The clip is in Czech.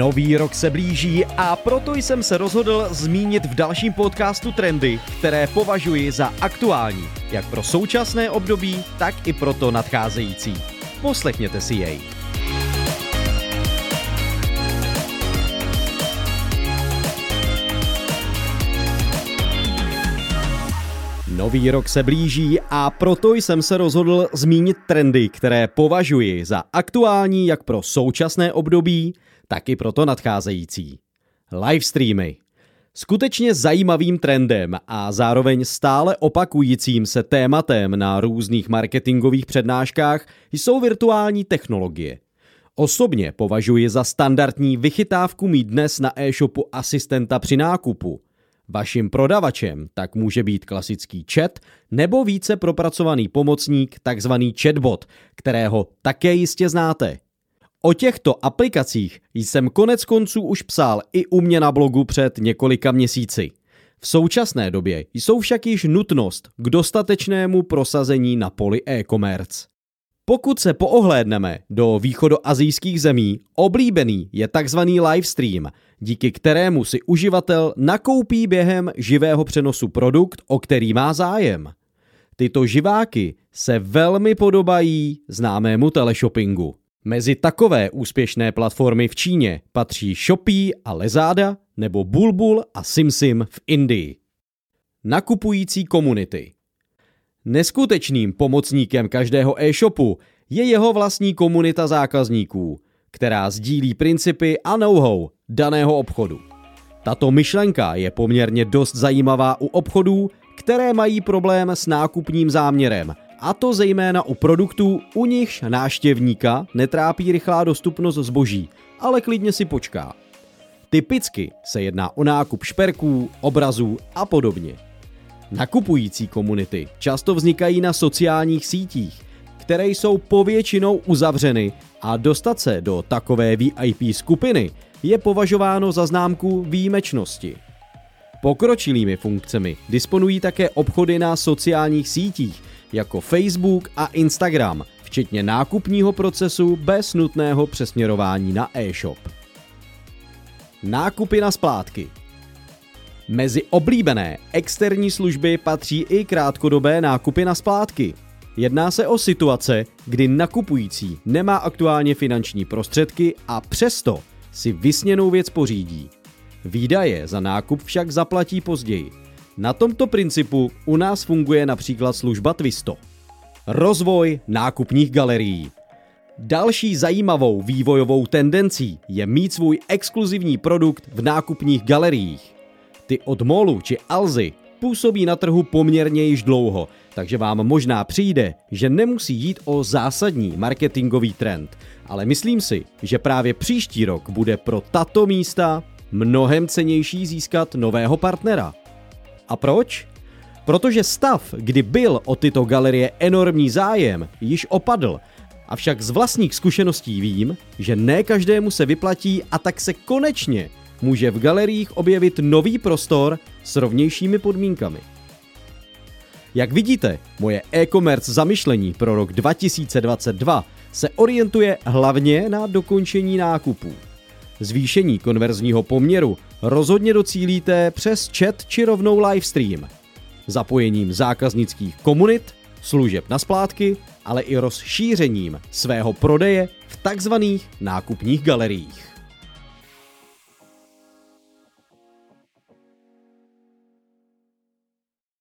Nový rok se blíží a proto jsem se rozhodl zmínit v dalším podcastu trendy, které považuji za aktuální, jak pro současné období, tak i pro to nadcházející. Poslechněte si jej. Nový rok se blíží a proto jsem se rozhodl zmínit trendy, které považuji za aktuální jak pro současné období, tak i pro to nadcházející. Livestreamy. Skutečně zajímavým trendem a zároveň stále opakujícím se tématem na různých marketingových přednáškách jsou virtuální technologie. Osobně považuji za standardní vychytávku mít dnes na e-shopu asistenta při nákupu – Vaším prodavačem tak může být klasický chat nebo více propracovaný pomocník, takzvaný chatbot, kterého také jistě znáte. O těchto aplikacích jsem konec konců už psal i u mě na blogu před několika měsíci. V současné době jsou však již nutnost k dostatečnému prosazení na poli e-commerce. Pokud se poohlédneme do východoazijských zemí, oblíbený je takzvaný livestream, díky kterému si uživatel nakoupí během živého přenosu produkt, o který má zájem. Tyto živáky se velmi podobají známému teleshoppingu. Mezi takové úspěšné platformy v Číně patří Shopee a Lezada nebo Bulbul a SimSim v Indii. Nakupující komunity Neskutečným pomocníkem každého e-shopu je jeho vlastní komunita zákazníků, která sdílí principy a know-how daného obchodu. Tato myšlenka je poměrně dost zajímavá u obchodů, které mají problém s nákupním záměrem, a to zejména u produktů, u nichž náštěvníka netrápí rychlá dostupnost zboží, ale klidně si počká. Typicky se jedná o nákup šperků, obrazů a podobně. Nakupující komunity často vznikají na sociálních sítích, které jsou povětšinou uzavřeny a dostat se do takové VIP skupiny je považováno za známku výjimečnosti. Pokročilými funkcemi disponují také obchody na sociálních sítích jako Facebook a Instagram, včetně nákupního procesu bez nutného přesměrování na e-shop. Nákupy na splátky Mezi oblíbené externí služby patří i krátkodobé nákupy na splátky. Jedná se o situace, kdy nakupující nemá aktuálně finanční prostředky a přesto si vysněnou věc pořídí. Výdaje za nákup však zaplatí později. Na tomto principu u nás funguje například služba Twisto. Rozvoj nákupních galerií. Další zajímavou vývojovou tendencí je mít svůj exkluzivní produkt v nákupních galeriích. Ty od Molu či Alzy působí na trhu poměrně již dlouho, takže vám možná přijde, že nemusí jít o zásadní marketingový trend, ale myslím si, že právě příští rok bude pro tato místa mnohem cenější získat nového partnera. A proč? Protože stav, kdy byl o tyto galerie enormní zájem, již opadl. Avšak z vlastních zkušeností vím, že ne každému se vyplatí a tak se konečně může v galeriích objevit nový prostor s rovnějšími podmínkami. Jak vidíte, moje e-commerce zamyšlení pro rok 2022 se orientuje hlavně na dokončení nákupů. Zvýšení konverzního poměru rozhodně docílíte přes chat či rovnou livestream. Zapojením zákaznických komunit, služeb na splátky, ale i rozšířením svého prodeje v takzvaných nákupních galeriích.